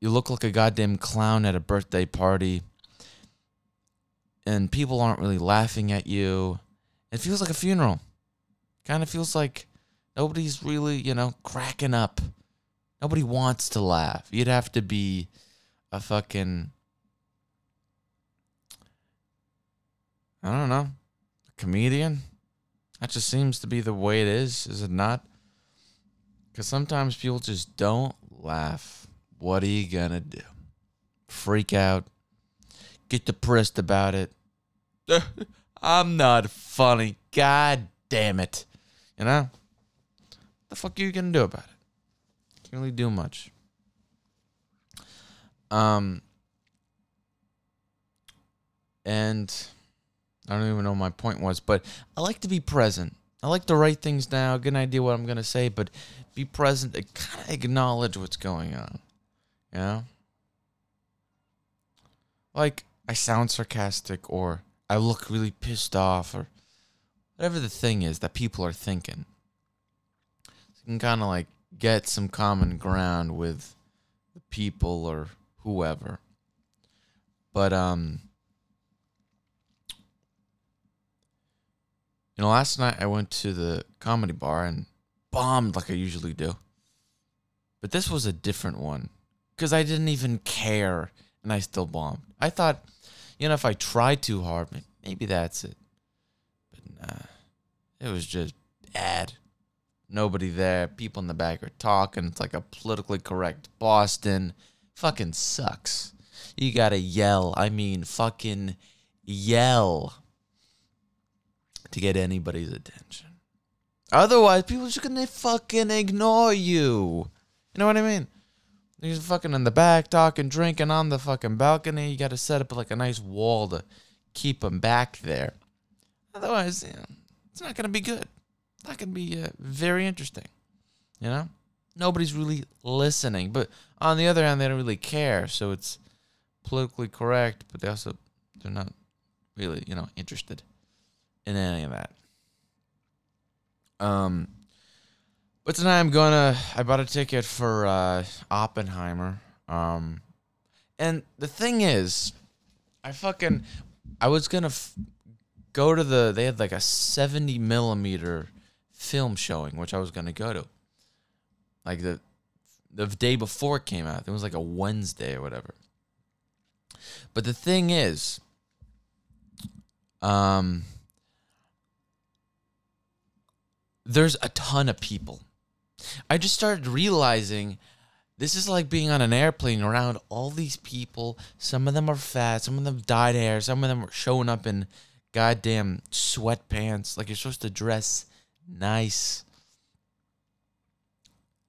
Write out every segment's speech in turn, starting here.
you look like a goddamn clown at a birthday party and people aren't really laughing at you. It feels like a funeral. Kind of feels like nobody's really, you know, cracking up. Nobody wants to laugh. You'd have to be a fucking I don't know, a comedian. That just seems to be the way it is, is it not? Because sometimes people just don't laugh. What are you gonna do? Freak out? Get depressed about it? I'm not funny. God damn it. You know? What the fuck are you gonna do about it? Can't really do much. Um and I don't even know what my point was, but I like to be present. I like to write things down, get an idea what I'm gonna say, but be present and kind of acknowledge what's going on. You know? Like I sound sarcastic or I look really pissed off or whatever the thing is that people are thinking. So you can kind of like get some common ground with the people or whoever. But um you know last night I went to the comedy bar and bombed like I usually do. But this was a different one cuz I didn't even care and I still bombed. I thought you know, if I try too hard, maybe that's it. But nah, it was just bad. Nobody there. People in the back are talking. It's like a politically correct Boston. Fucking sucks. You gotta yell. I mean, fucking yell to get anybody's attention. Otherwise, people are just gonna fucking ignore you. You know what I mean? He's fucking in the back talking, drinking on the fucking balcony. You got to set up like a nice wall to keep him back there. Otherwise, you know, it's not going to be good. It's not going to be uh, very interesting. You know? Nobody's really listening. But on the other hand, they don't really care. So it's politically correct, but they also, they're not really, you know, interested in any of that. Um, but tonight I'm gonna. I bought a ticket for uh, Oppenheimer. Um, and the thing is, I fucking. I was gonna f- go to the. They had like a 70 millimeter film showing, which I was gonna go to. Like the, the day before it came out. It was like a Wednesday or whatever. But the thing is, um, there's a ton of people I just started realizing this is like being on an airplane around all these people. Some of them are fat, some of them dyed hair, some of them are showing up in goddamn sweatpants. Like you're supposed to dress nice.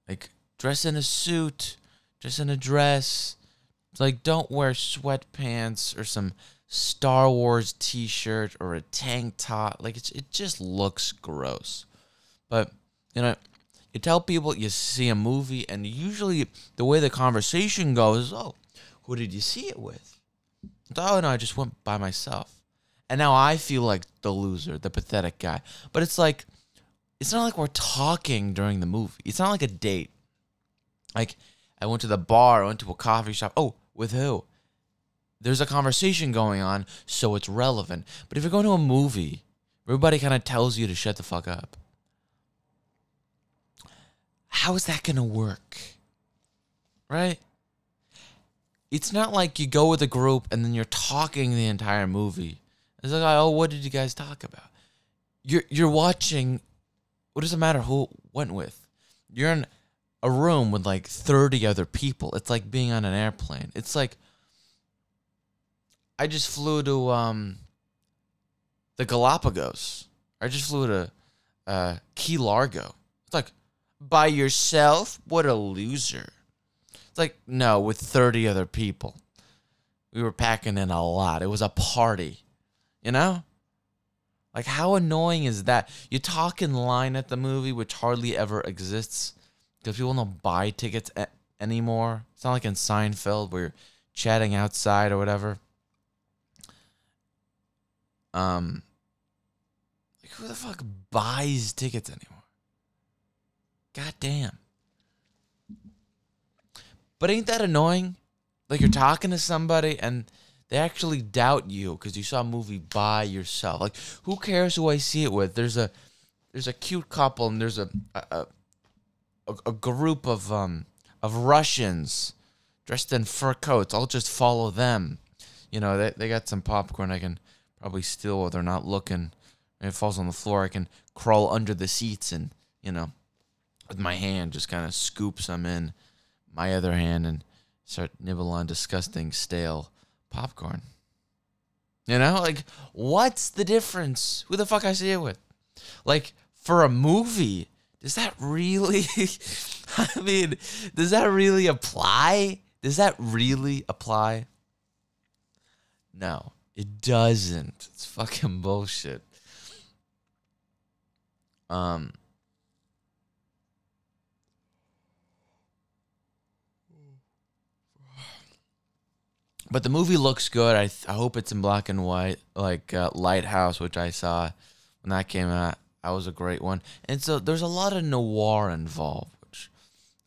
Like dress in a suit, dress in a dress. Like don't wear sweatpants or some Star Wars t-shirt or a tank top. Like it's it just looks gross. But you know, you tell people you see a movie, and usually the way the conversation goes is, oh, who did you see it with? Oh, no, I just went by myself. And now I feel like the loser, the pathetic guy. But it's like, it's not like we're talking during the movie. It's not like a date. Like, I went to the bar, I went to a coffee shop. Oh, with who? There's a conversation going on, so it's relevant. But if you're going to a movie, everybody kind of tells you to shut the fuck up how is that going to work? Right? It's not like you go with a group and then you're talking the entire movie. It's like, oh, what did you guys talk about? You're you're watching. What does it matter who went with? You're in a room with like 30 other people. It's like being on an airplane. It's like I just flew to um the Galapagos. I just flew to uh, Key Largo. It's like by yourself? What a loser. It's like, no, with 30 other people. We were packing in a lot. It was a party, you know? Like, how annoying is that? You talk in line at the movie, which hardly ever exists because people don't buy tickets a- anymore. It's not like in Seinfeld where you're chatting outside or whatever. Um, like who the fuck buys tickets anymore? God damn. But ain't that annoying? like you're talking to somebody and they actually doubt you because you saw a movie by yourself. Like, who cares who I see it with? There's a there's a cute couple and there's a a, a, a group of um of Russians dressed in fur coats. I'll just follow them. You know, they they got some popcorn I can probably steal while they're not looking. If it falls on the floor, I can crawl under the seats and you know, with my hand just kind of scoop some in my other hand and start nibble on disgusting stale popcorn. You know, like what's the difference? Who the fuck I see it with? Like for a movie, does that really I mean, does that really apply? Does that really apply? No, it doesn't. It's fucking bullshit. Um but the movie looks good. I, th- I hope it's in black and white, like uh, Lighthouse, which I saw when that came out. That was a great one. And so there's a lot of noir involved, which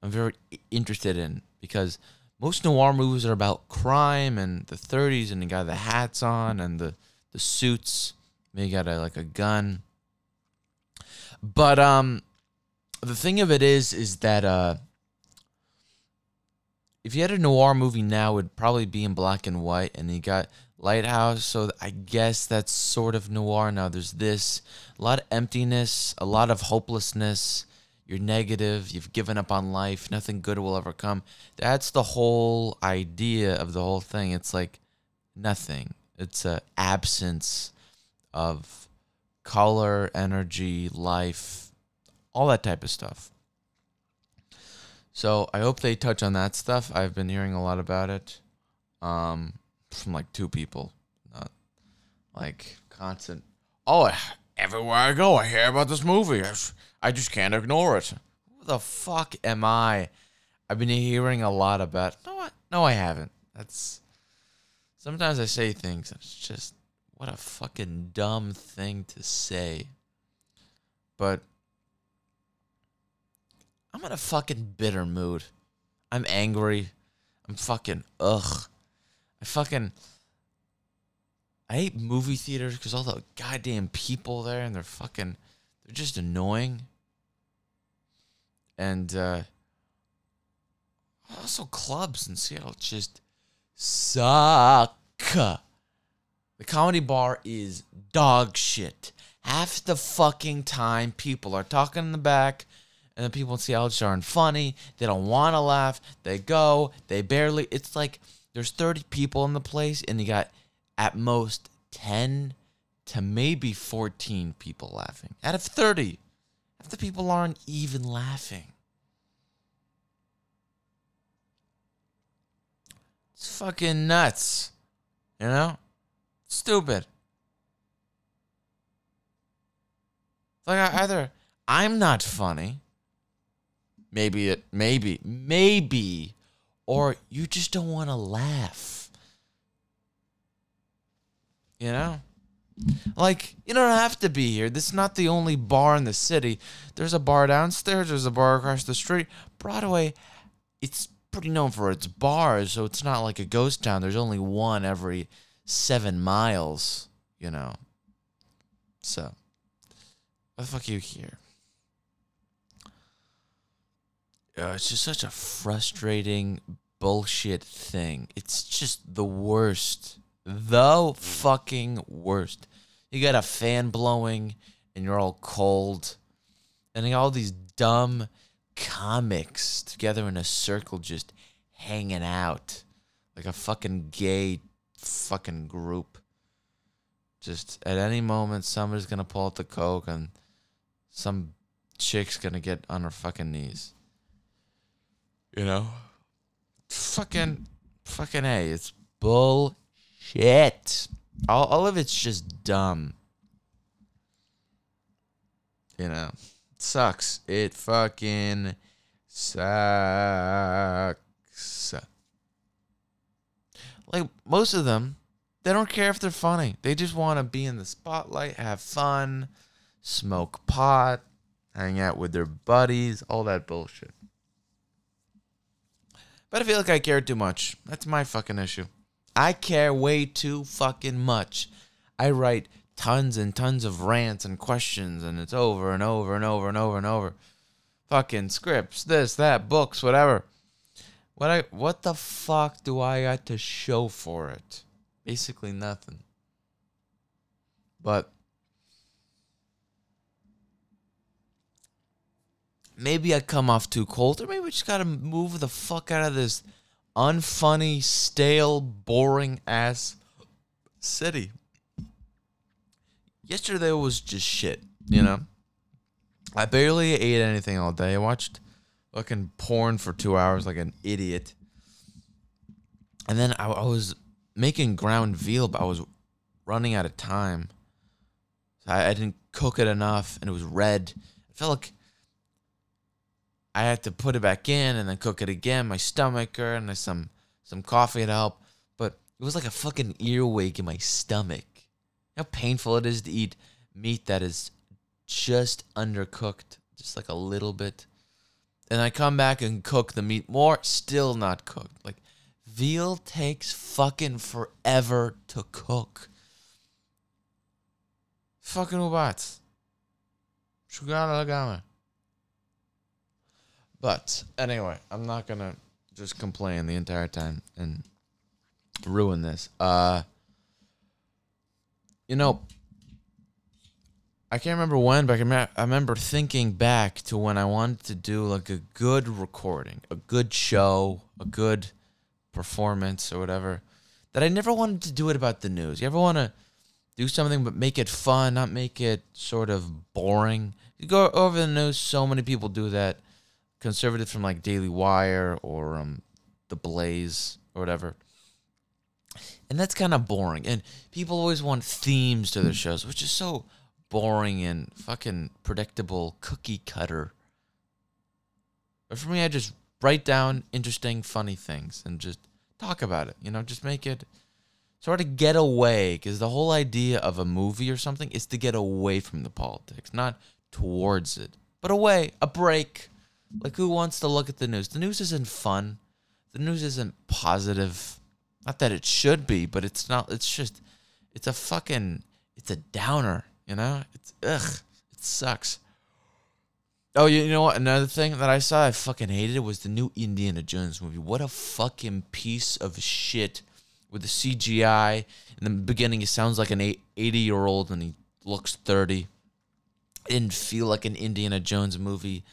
I'm very interested in because most noir movies are about crime and the 30s, and you got the hats on and the the suits. Maybe got a, like a gun. But um, the thing of it is, is that uh if you had a noir movie now, it would probably be in black and white, and you got Lighthouse, so I guess that's sort of noir. Now there's this, a lot of emptiness, a lot of hopelessness. You're negative. You've given up on life. Nothing good will ever come. That's the whole idea of the whole thing. It's like nothing. It's a absence of color, energy, life, all that type of stuff. So I hope they touch on that stuff. I've been hearing a lot about it um, from like two people, not like constant. Oh, everywhere I go, I hear about this movie. I just can't ignore it. Who the fuck am I? I've been hearing a lot about. No, I, no, I haven't. That's sometimes I say things. It's just what a fucking dumb thing to say. But I'm in a fucking bitter mood. I'm angry. I'm fucking ugh. I fucking I hate movie theaters because all the goddamn people there and they're fucking they're just annoying. And uh also clubs in Seattle just suck. The comedy bar is dog shit. Half the fucking time people are talking in the back and the people in Seattle just aren't funny. They don't want to laugh. They go. They barely. It's like there's 30 people in the place, and you got at most 10 to maybe 14 people laughing out of 30. Half the people aren't even laughing. It's fucking nuts. You know? Stupid. Like either I'm not funny Maybe it, maybe, maybe, or you just don't want to laugh. You know? Like, you don't have to be here. This is not the only bar in the city. There's a bar downstairs, there's a bar across the street. Broadway, it's pretty known for its bars, so it's not like a ghost town. There's only one every seven miles, you know? So, what the fuck are you here? Uh, it's just such a frustrating bullshit thing. It's just the worst. The fucking worst. You got a fan blowing and you're all cold. And all these dumb comics together in a circle just hanging out like a fucking gay fucking group. Just at any moment, somebody's gonna pull out the coke and some chick's gonna get on her fucking knees. You know? Fucking, fucking A. It's bullshit. All, all of it's just dumb. You know? It sucks. It fucking sucks. Like, most of them, they don't care if they're funny. They just want to be in the spotlight, have fun, smoke pot, hang out with their buddies, all that bullshit. But I feel like I care too much. That's my fucking issue. I care way too fucking much. I write tons and tons of rants and questions, and it's over and over and over and over and over. Fucking scripts, this, that, books, whatever. What I what the fuck do I got to show for it? Basically nothing. But maybe I come off too cold, or maybe we just gotta move the fuck out of this unfunny, stale, boring ass city. Yesterday was just shit, you know? I barely ate anything all day. I watched fucking porn for two hours like an idiot. And then I, I was making ground veal, but I was running out of time. So I, I didn't cook it enough and it was red. I felt like I had to put it back in and then cook it again. My stomach hurt and some some coffee to help, but it was like a fucking earwig in my stomach. How painful it is to eat meat that is just undercooked, just like a little bit. And I come back and cook the meat more, still not cooked. Like veal takes fucking forever to cook. Fucking. Shugana lagama. But anyway, I'm not gonna just complain the entire time and ruin this. Uh you know, I can't remember when, but I, can, I remember thinking back to when I wanted to do like a good recording, a good show, a good performance or whatever. That I never wanted to do it about the news. You ever want to do something but make it fun, not make it sort of boring? You go over the news. So many people do that conservative from like Daily Wire or um, The Blaze or whatever. And that's kind of boring. And people always want themes to their shows, which is so boring and fucking predictable, cookie cutter. But for me, I just write down interesting, funny things and just talk about it. You know, just make it sort of get away. Because the whole idea of a movie or something is to get away from the politics, not towards it, but away, a break like, who wants to look at the news? The news isn't fun. The news isn't positive. Not that it should be, but it's not. It's just, it's a fucking, it's a downer. You know, it's ugh. It sucks. Oh, you know what? Another thing that I saw I fucking hated was the new Indiana Jones movie. What a fucking piece of shit with the CGI. In the beginning, he sounds like an 80 year old and he looks 30. It didn't feel like an Indiana Jones movie.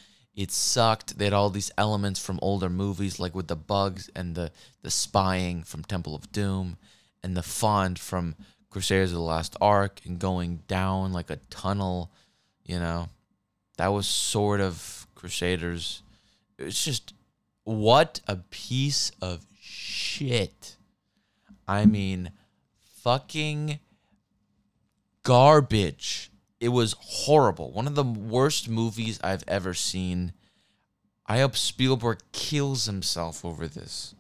It sucked. They had all these elements from older movies, like with the bugs and the, the spying from Temple of Doom and the font from Crusaders of the Last Ark and going down like a tunnel, you know. That was sort of Crusaders. It's just what a piece of shit. I mean, fucking garbage. It was horrible. One of the worst movies I've ever seen. I hope Spielberg kills himself over this.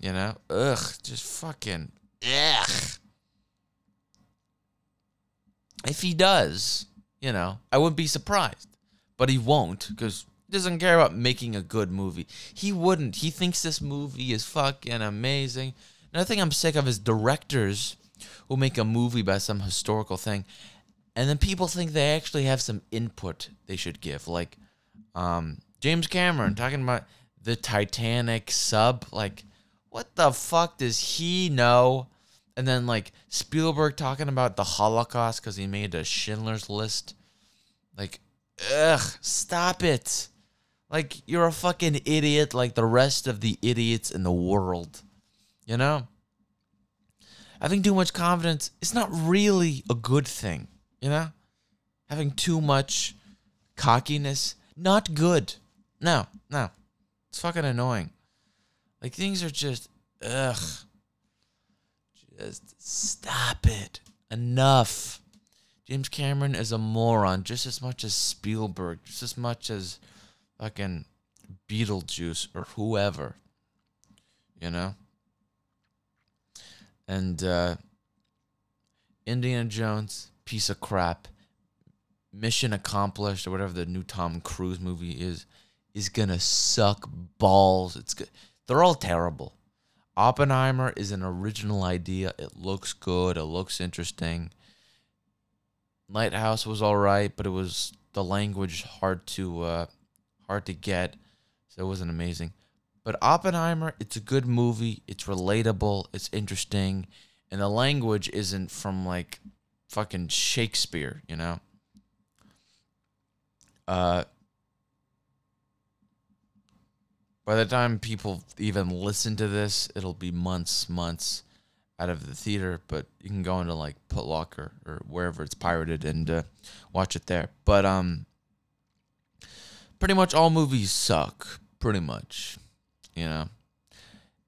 You know? Ugh, just fucking ugh. If he does, you know, I wouldn't be surprised. But he won't because he doesn't care about making a good movie. He wouldn't. He thinks this movie is fucking amazing. Another thing I'm sick of is directors who make a movie about some historical thing, and then people think they actually have some input they should give. Like um, James Cameron talking about the Titanic sub. Like, what the fuck does he know? And then like Spielberg talking about the Holocaust because he made a Schindler's List. Like, ugh, stop it. Like, you're a fucking idiot like the rest of the idiots in the world. You know? Having too much confidence is not really a good thing, you know? Having too much cockiness, not good. No, no. It's fucking annoying. Like things are just ugh. Just stop it. Enough. James Cameron is a moron just as much as Spielberg, just as much as fucking Beetlejuice or whoever. You know? And uh, Indiana Jones, piece of crap. Mission accomplished, or whatever the new Tom Cruise movie is, is gonna suck balls. It's good. They're all terrible. Oppenheimer is an original idea. It looks good. It looks interesting. Lighthouse was all right, but it was the language hard to uh, hard to get, so it wasn't amazing. But Oppenheimer, it's a good movie. It's relatable. It's interesting, and the language isn't from like fucking Shakespeare, you know. Uh, by the time people even listen to this, it'll be months, months out of the theater. But you can go into like Putlocker or wherever it's pirated and uh, watch it there. But um, pretty much all movies suck. Pretty much, you know.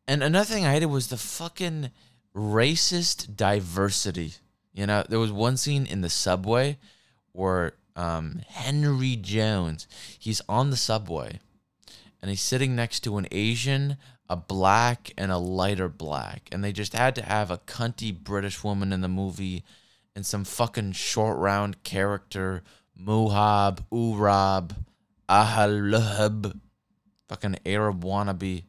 And another thing I hated was the fucking racist diversity. You know, there was one scene in the subway where um, Henry Jones, he's on the subway and he's sitting next to an Asian, a black, and a lighter black. And they just had to have a cunty British woman in the movie and some fucking short round character, Muhab, Urab, Ahalub, fucking Arab wannabe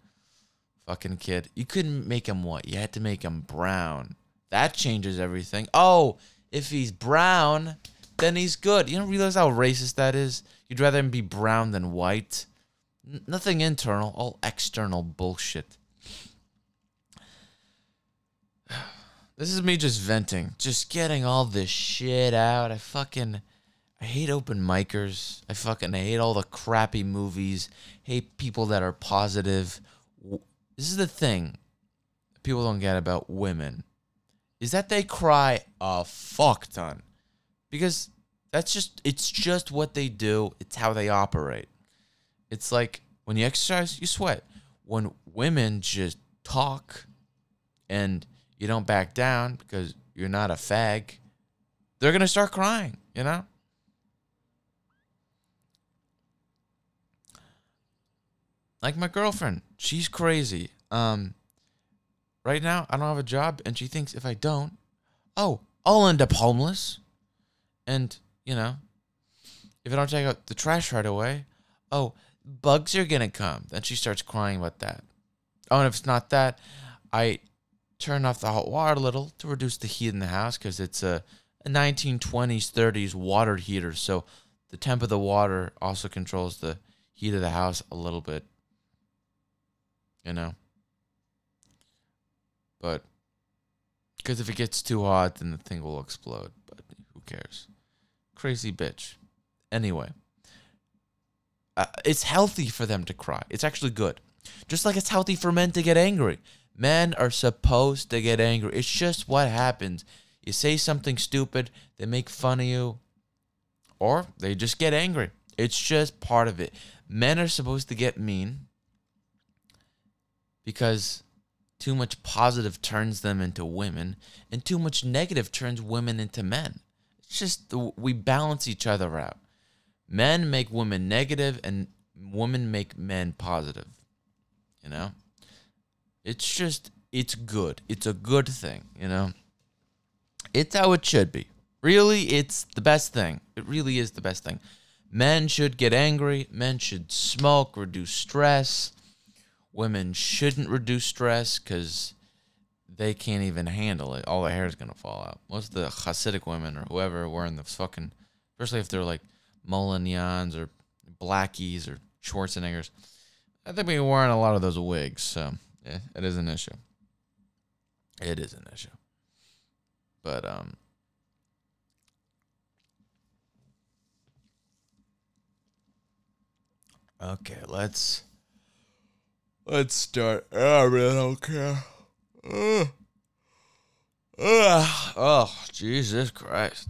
fucking kid. You couldn't make him what? You had to make him brown. That changes everything. Oh, if he's brown, then he's good. You don't realize how racist that is? You'd rather him be brown than white. N- nothing internal, all external bullshit. This is me just venting, just getting all this shit out. I fucking I hate open micers. I fucking hate all the crappy movies. Hate people that are positive. This is the thing people don't get about women is that they cry a fuck ton because that's just it's just what they do. It's how they operate. It's like when you exercise, you sweat. When women just talk and you don't back down because you're not a fag, they're going to start crying, you know? Like my girlfriend, she's crazy. Um right now I don't have a job and she thinks if I don't, oh, I'll end up homeless. And, you know, if I don't take out the trash right away, oh, bugs are going to come. Then she starts crying about that. Oh, and if it's not that, I turn off the hot water a little to reduce the heat in the house because it's a, a 1920s, 30s water heater. So the temp of the water also controls the heat of the house a little bit. You know? But because if it gets too hot, then the thing will explode. But who cares? Crazy bitch. Anyway, uh, it's healthy for them to cry. It's actually good. Just like it's healthy for men to get angry. Men are supposed to get angry. It's just what happens. You say something stupid, they make fun of you, or they just get angry. It's just part of it. Men are supposed to get mean because too much positive turns them into women, and too much negative turns women into men. It's just we balance each other out. Men make women negative, and women make men positive. You know, it's just it's good. It's a good thing. You know, it's how it should be. Really, it's the best thing. It really is the best thing. Men should get angry. Men should smoke, reduce stress women shouldn't reduce stress because they can't even handle it. All their hair is gonna fall out. Most of the Hasidic women or whoever wearing the fucking, especially if they're like Molanyans or Blackies or Schwarzeneggers, I think we're wearing a lot of those wigs. So yeah, it is an issue. It is an issue. But um. Okay, let's Let's start. Oh, I really don't care. Uh, uh, oh, Jesus Christ.